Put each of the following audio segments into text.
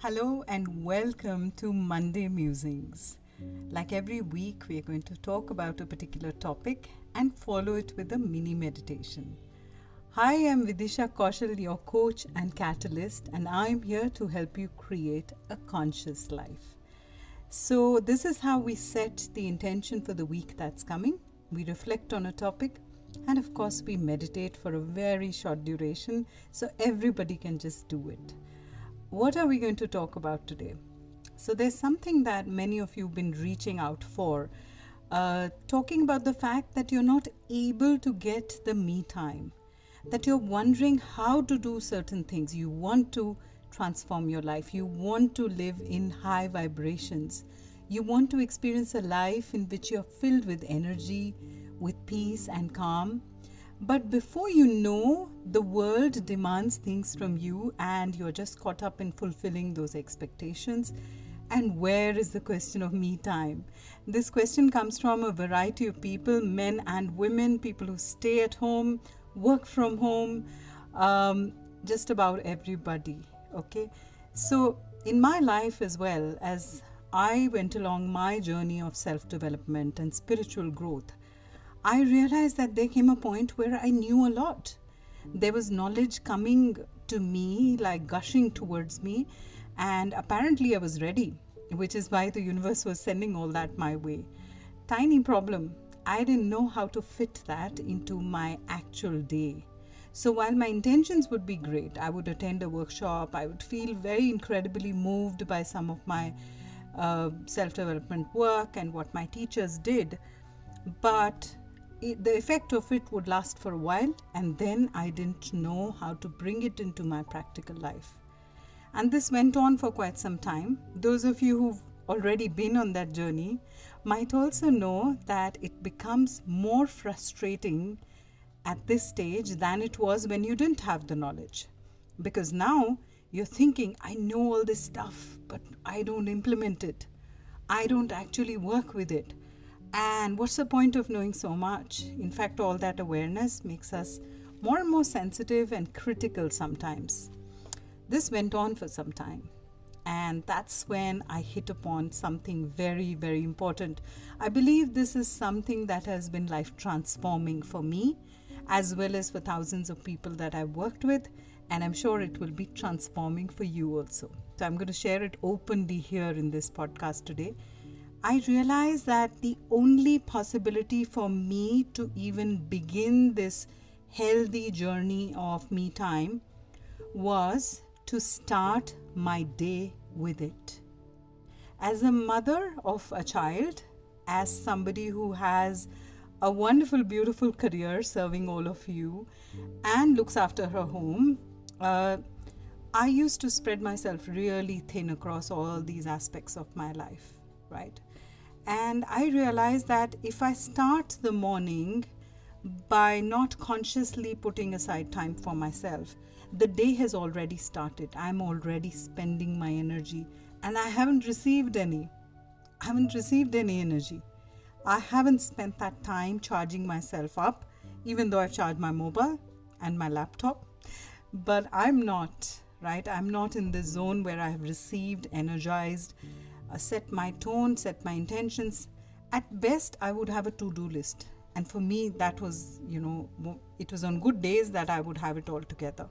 Hello and welcome to Monday Musings. Like every week, we are going to talk about a particular topic and follow it with a mini meditation. Hi, I'm Vidisha Kaushal, your coach and catalyst, and I'm here to help you create a conscious life. So, this is how we set the intention for the week that's coming. We reflect on a topic, and of course, we meditate for a very short duration so everybody can just do it. What are we going to talk about today? So, there's something that many of you have been reaching out for, uh, talking about the fact that you're not able to get the me time, that you're wondering how to do certain things. You want to transform your life, you want to live in high vibrations, you want to experience a life in which you're filled with energy, with peace and calm but before you know, the world demands things from you, and you're just caught up in fulfilling those expectations. And where is the question of me time? This question comes from a variety of people men and women, people who stay at home, work from home, um, just about everybody. Okay, so in my life as well, as I went along my journey of self development and spiritual growth, I realized that there came a point where I knew a lot. There was knowledge coming to me, like gushing towards me, and apparently I was ready, which is why the universe was sending all that my way. Tiny problem I didn't know how to fit that into my actual day. So while my intentions would be great, I would attend a workshop, I would feel very incredibly moved by some of my uh, self development work and what my teachers did. But it, the effect of it would last for a while, and then I didn't know how to bring it into my practical life. And this went on for quite some time. Those of you who've already been on that journey might also know that it becomes more frustrating at this stage than it was when you didn't have the knowledge. Because now you're thinking, I know all this stuff, but I don't implement it. I don't actually work with it. And what's the point of knowing so much? In fact, all that awareness makes us more and more sensitive and critical sometimes. This went on for some time. And that's when I hit upon something very, very important. I believe this is something that has been life transforming for me, as well as for thousands of people that I've worked with. And I'm sure it will be transforming for you also. So I'm going to share it openly here in this podcast today I realized that the only possibility for me to even begin this healthy journey of me time was to start my day with it. As a mother of a child, as somebody who has a wonderful, beautiful career serving all of you and looks after her home, uh, I used to spread myself really thin across all these aspects of my life, right? And I realized that if I start the morning by not consciously putting aside time for myself, the day has already started. I'm already spending my energy and I haven't received any. I haven't received any energy. I haven't spent that time charging myself up, even though I've charged my mobile and my laptop. But I'm not, right? I'm not in the zone where I have received, energized, uh, Uh, set my tone, set my intentions. At best, I would have a to do list. And for me, that was, you know, it was on good days that I would have it all together.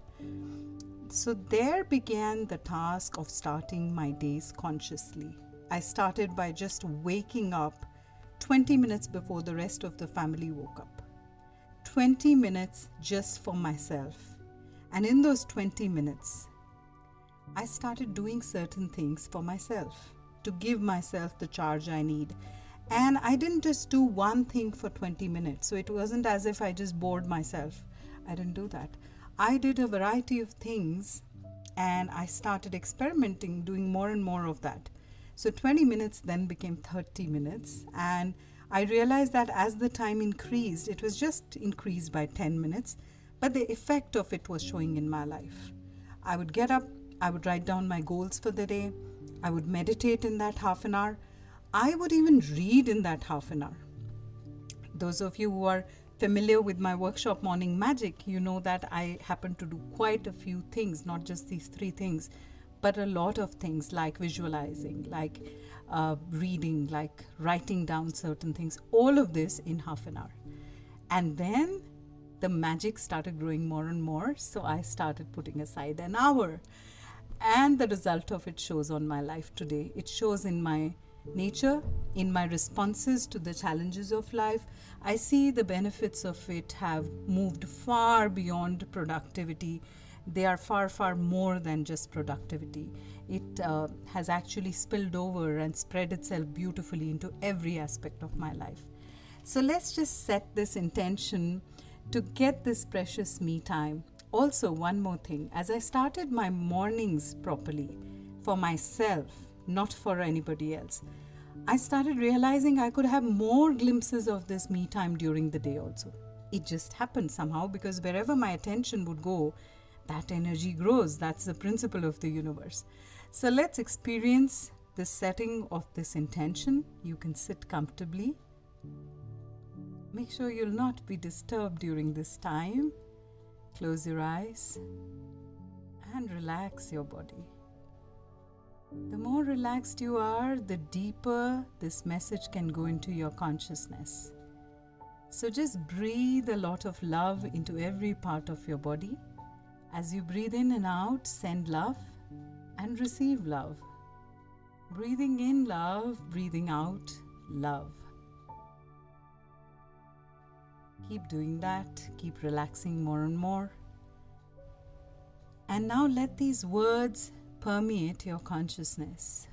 So there began the task of starting my days consciously. I started by just waking up 20 minutes before the rest of the family woke up. 20 minutes just for myself. And in those 20 minutes, I started doing certain things for myself to give myself the charge I need. And I didn't just do one thing for 20 minutes. So it wasn't as if I just bored myself. I didn't do that. I did a variety of things and I started experimenting, doing more and more of that. So 20 minutes then became 30 minutes. And I realized that as the time increased, it was just increased by 10 minutes, but the effect of it was showing in my life. I would get up, I would write down my goals for the day. I would meditate in that half an hour. I would even read in that half an hour. Those of you who are familiar with my workshop Morning Magic, you know that I happen to do quite a few things, not just these three things, but a lot of things like visualizing, like uh, reading, like writing down certain things, all of this in half an hour. And then the magic started growing more and more, so I started putting aside an hour. And the result of it shows on my life today. It shows in my nature, in my responses to the challenges of life. I see the benefits of it have moved far beyond productivity. They are far, far more than just productivity. It uh, has actually spilled over and spread itself beautifully into every aspect of my life. So let's just set this intention to get this precious me time. Also, one more thing as I started my mornings properly for myself, not for anybody else, I started realizing I could have more glimpses of this me time during the day also. It just happened somehow because wherever my attention would go, that energy grows. That's the principle of the universe. So let's experience the setting of this intention. You can sit comfortably Make sure you'll not be disturbed during this time. Close your eyes and relax your body. The more relaxed you are, the deeper this message can go into your consciousness. So just breathe a lot of love into every part of your body. As you breathe in and out, send love and receive love. Breathing in love, breathing out love. Keep doing that, keep relaxing more and more. And now let these words permeate your consciousness.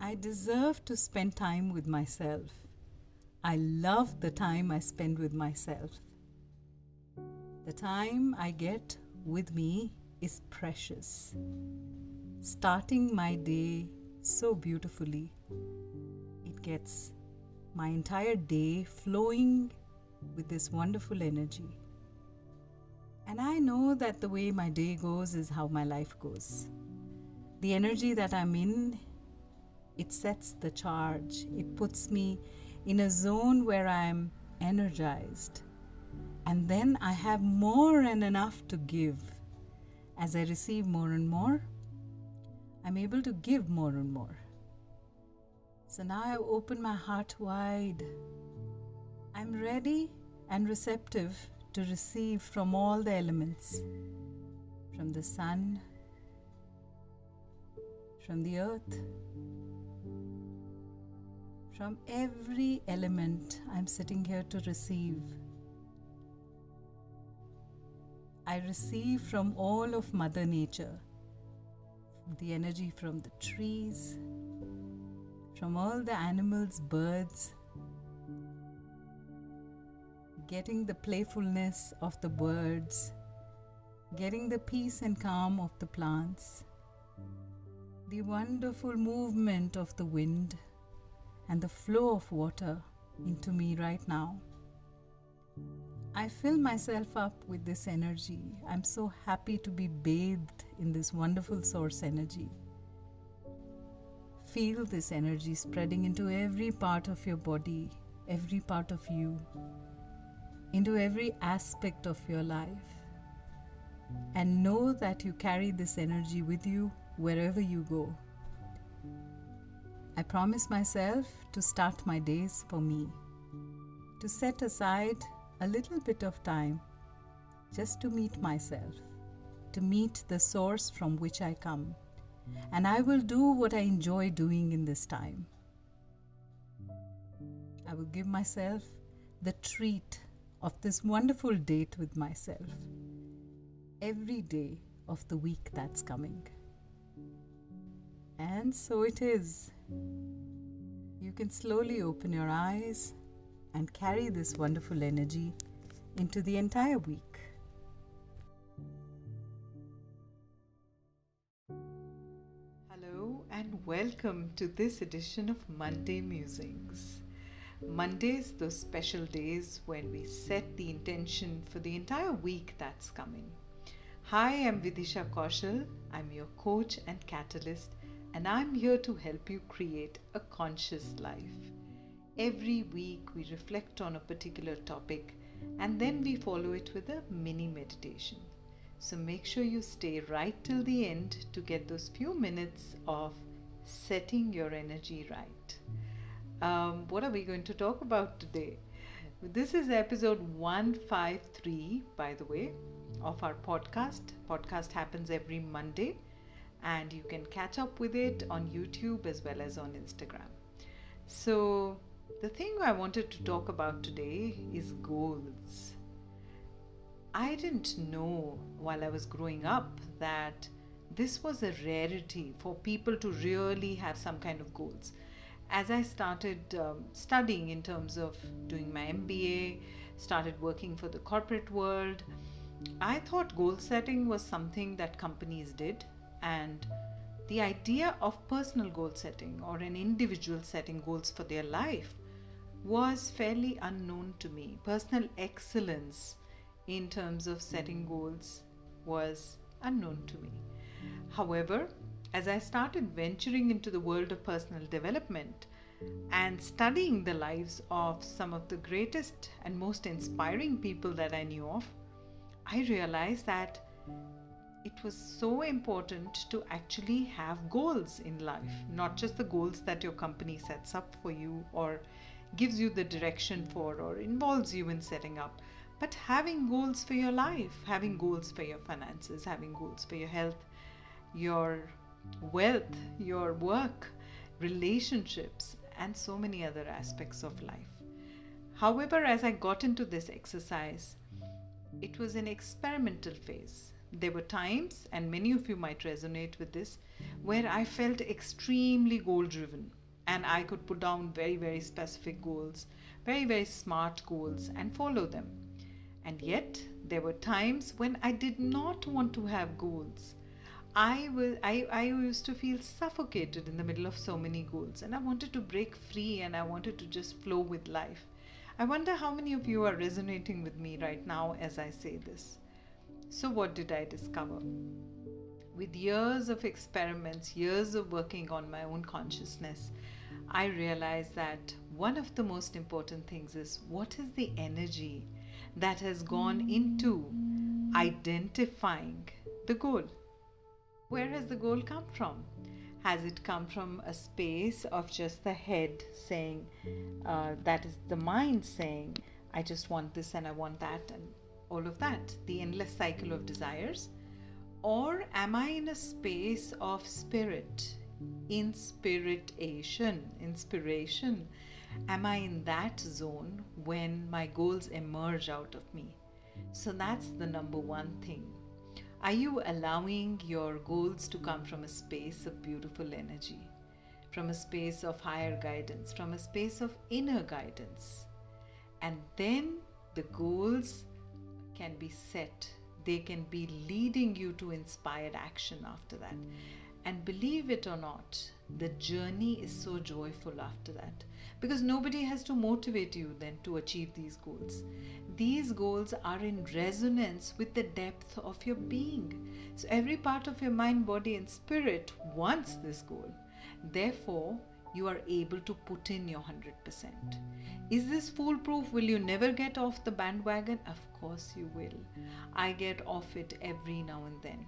I deserve to spend time with myself. I love the time I spend with myself. The time I get with me is precious. Starting my day so beautifully, it gets my entire day flowing with this wonderful energy. And I know that the way my day goes is how my life goes. The energy that I'm in, it sets the charge. It puts me in a zone where I'm energized. And then I have more and enough to give. As I receive more and more, I'm able to give more and more. So now I've opened my heart wide. I'm ready and receptive to receive from all the elements from the sun, from the earth, from every element I'm sitting here to receive. I receive from all of Mother Nature the energy from the trees, from all the animals, birds, getting the playfulness of the birds, getting the peace and calm of the plants, the wonderful movement of the wind, and the flow of water into me right now. I fill myself up with this energy. I'm so happy to be bathed in this wonderful source energy. Feel this energy spreading into every part of your body, every part of you, into every aspect of your life. And know that you carry this energy with you wherever you go. I promise myself to start my days for me, to set aside a little bit of time just to meet myself, to meet the source from which I come and I will do what I enjoy doing in this time. I will give myself the treat of this wonderful date with myself every day of the week that's coming. And so it is. You can slowly open your eyes and carry this wonderful energy into the entire week. Welcome to this edition of Monday Musings. Mondays, those special days when we set the intention for the entire week that's coming. Hi, I'm Vidisha Kaushal. I'm your coach and catalyst, and I'm here to help you create a conscious life. Every week, we reflect on a particular topic and then we follow it with a mini meditation. So make sure you stay right till the end to get those few minutes of setting your energy right. Um, what are we going to talk about today? This is episode 153, by the way, of our podcast. Podcast happens every Monday, and you can catch up with it on YouTube as well as on Instagram. So, the thing I wanted to talk about today is goals. I didn't know while I was growing up that this was a rarity for people to really have some kind of goals. As I started um, studying in terms of doing my MBA, started working for the corporate world, I thought goal setting was something that companies did, and the idea of personal goal setting or an individual setting goals for their life was fairly unknown to me. Personal excellence in terms of setting goals was unknown to me. However, as I started venturing into the world of personal development and studying the lives of some of the greatest and most inspiring people that I knew of, I realized that it was so important to actually have goals in life, not just the goals that your company sets up for you or gives you the direction for or involves you in setting up, but having goals for your life, having goals for your finances, having goals for your health, your wealth, your work, relationships, and so many other aspects of life. However, as I got into this exercise, it was an experimental phase. There were times, and many of you might resonate with this, where I felt extremely goal driven and I could put down very, very specific goals, very, very smart goals, and follow them. And yet, there were times when I did not want to have goals. I, was, I, I used to feel suffocated in the middle of so many goals, and I wanted to break free and I wanted to just flow with life. I wonder how many of you are resonating with me right now as I say this. So, what did I discover? With years of experiments, years of working on my own consciousness, I realized that one of the most important things is what is the energy that has gone into identifying the goal? Where has the goal come from? Has it come from a space of just the head saying, uh, that is the mind saying, I just want this and I want that and all of that, the endless cycle of desires? Or am I in a space of spirit, inspiration, inspiration? Am I in that zone when my goals emerge out of me? So that's the number one thing. Are you allowing your goals to come from a space of beautiful energy, from a space of higher guidance, from a space of inner guidance? And then the goals can be set, they can be leading you to inspired action after that. And believe it or not, the journey is so joyful after that because nobody has to motivate you then to achieve these goals. These goals are in resonance with the depth of your being. So every part of your mind, body, and spirit wants this goal. Therefore, you are able to put in your 100%. Is this foolproof? Will you never get off the bandwagon? Of course, you will. I get off it every now and then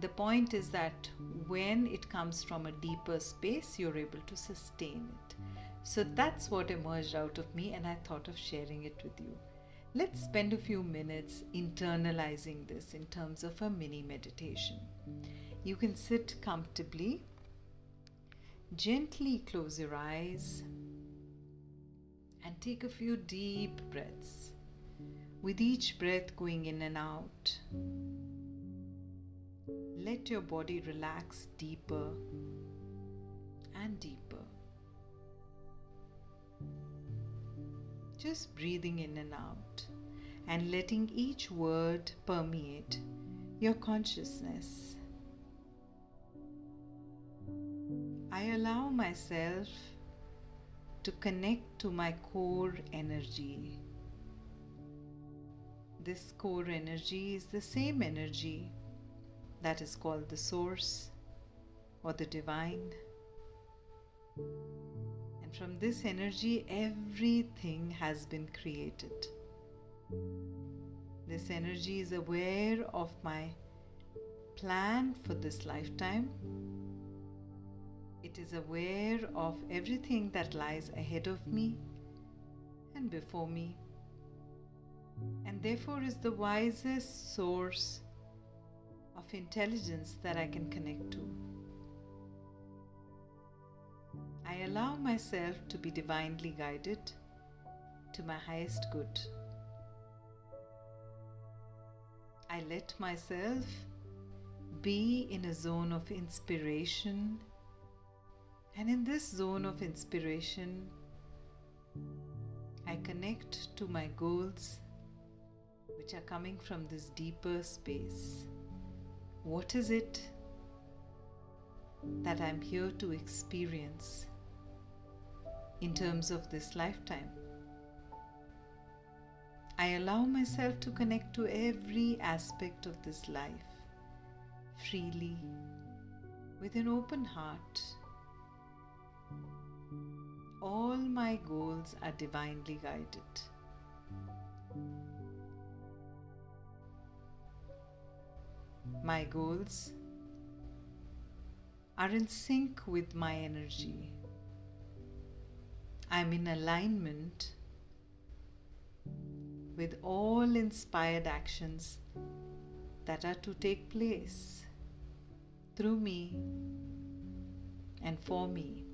the point is that when it comes from a deeper space, you're able to sustain it. So that's what emerged out of me, and I thought of sharing it with you. Let's spend a few minutes internalizing this in terms of a mini meditation. You can sit comfortably, gently close your eyes, and take a few deep breaths. With each breath going in and out, let your body relax deeper and deeper. Just breathing in and out and letting each word permeate your consciousness. I allow myself to connect to my core energy. This core energy is the same energy that is called the Source or the Divine. And from this energy, everything has been created. This energy is aware of my plan for this lifetime. It is aware of everything that lies ahead of me and before me, and therefore is the wisest source of intelligence that I can connect to. I allow myself to be divinely guided to my highest good. I let myself be in a zone of inspiration, and in this zone of inspiration, I connect to my goals which are coming from this deeper space. What is it that I'm here to experience in terms of this lifetime? I allow myself to connect to every aspect of this life freely with an open heart. All my goals are divinely guided. My goals are in sync with my energy. I'm in alignment with all inspired actions that are to take place through me and for me.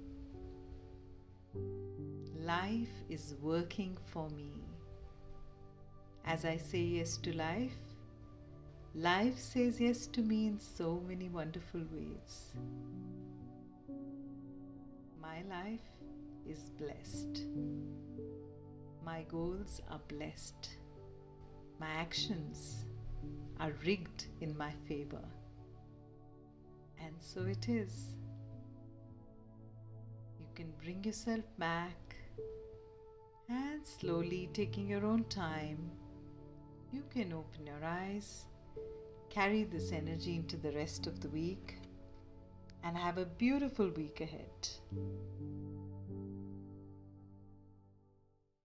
Life is working for me. As I say yes to life, life says yes to me in so many wonderful ways. My life is blessed. My goals are blessed. My actions are rigged in my favor. And so it is. You can bring yourself back and slowly, taking your own time, you can open your eyes, carry this energy into the rest of the week, and have a beautiful week ahead.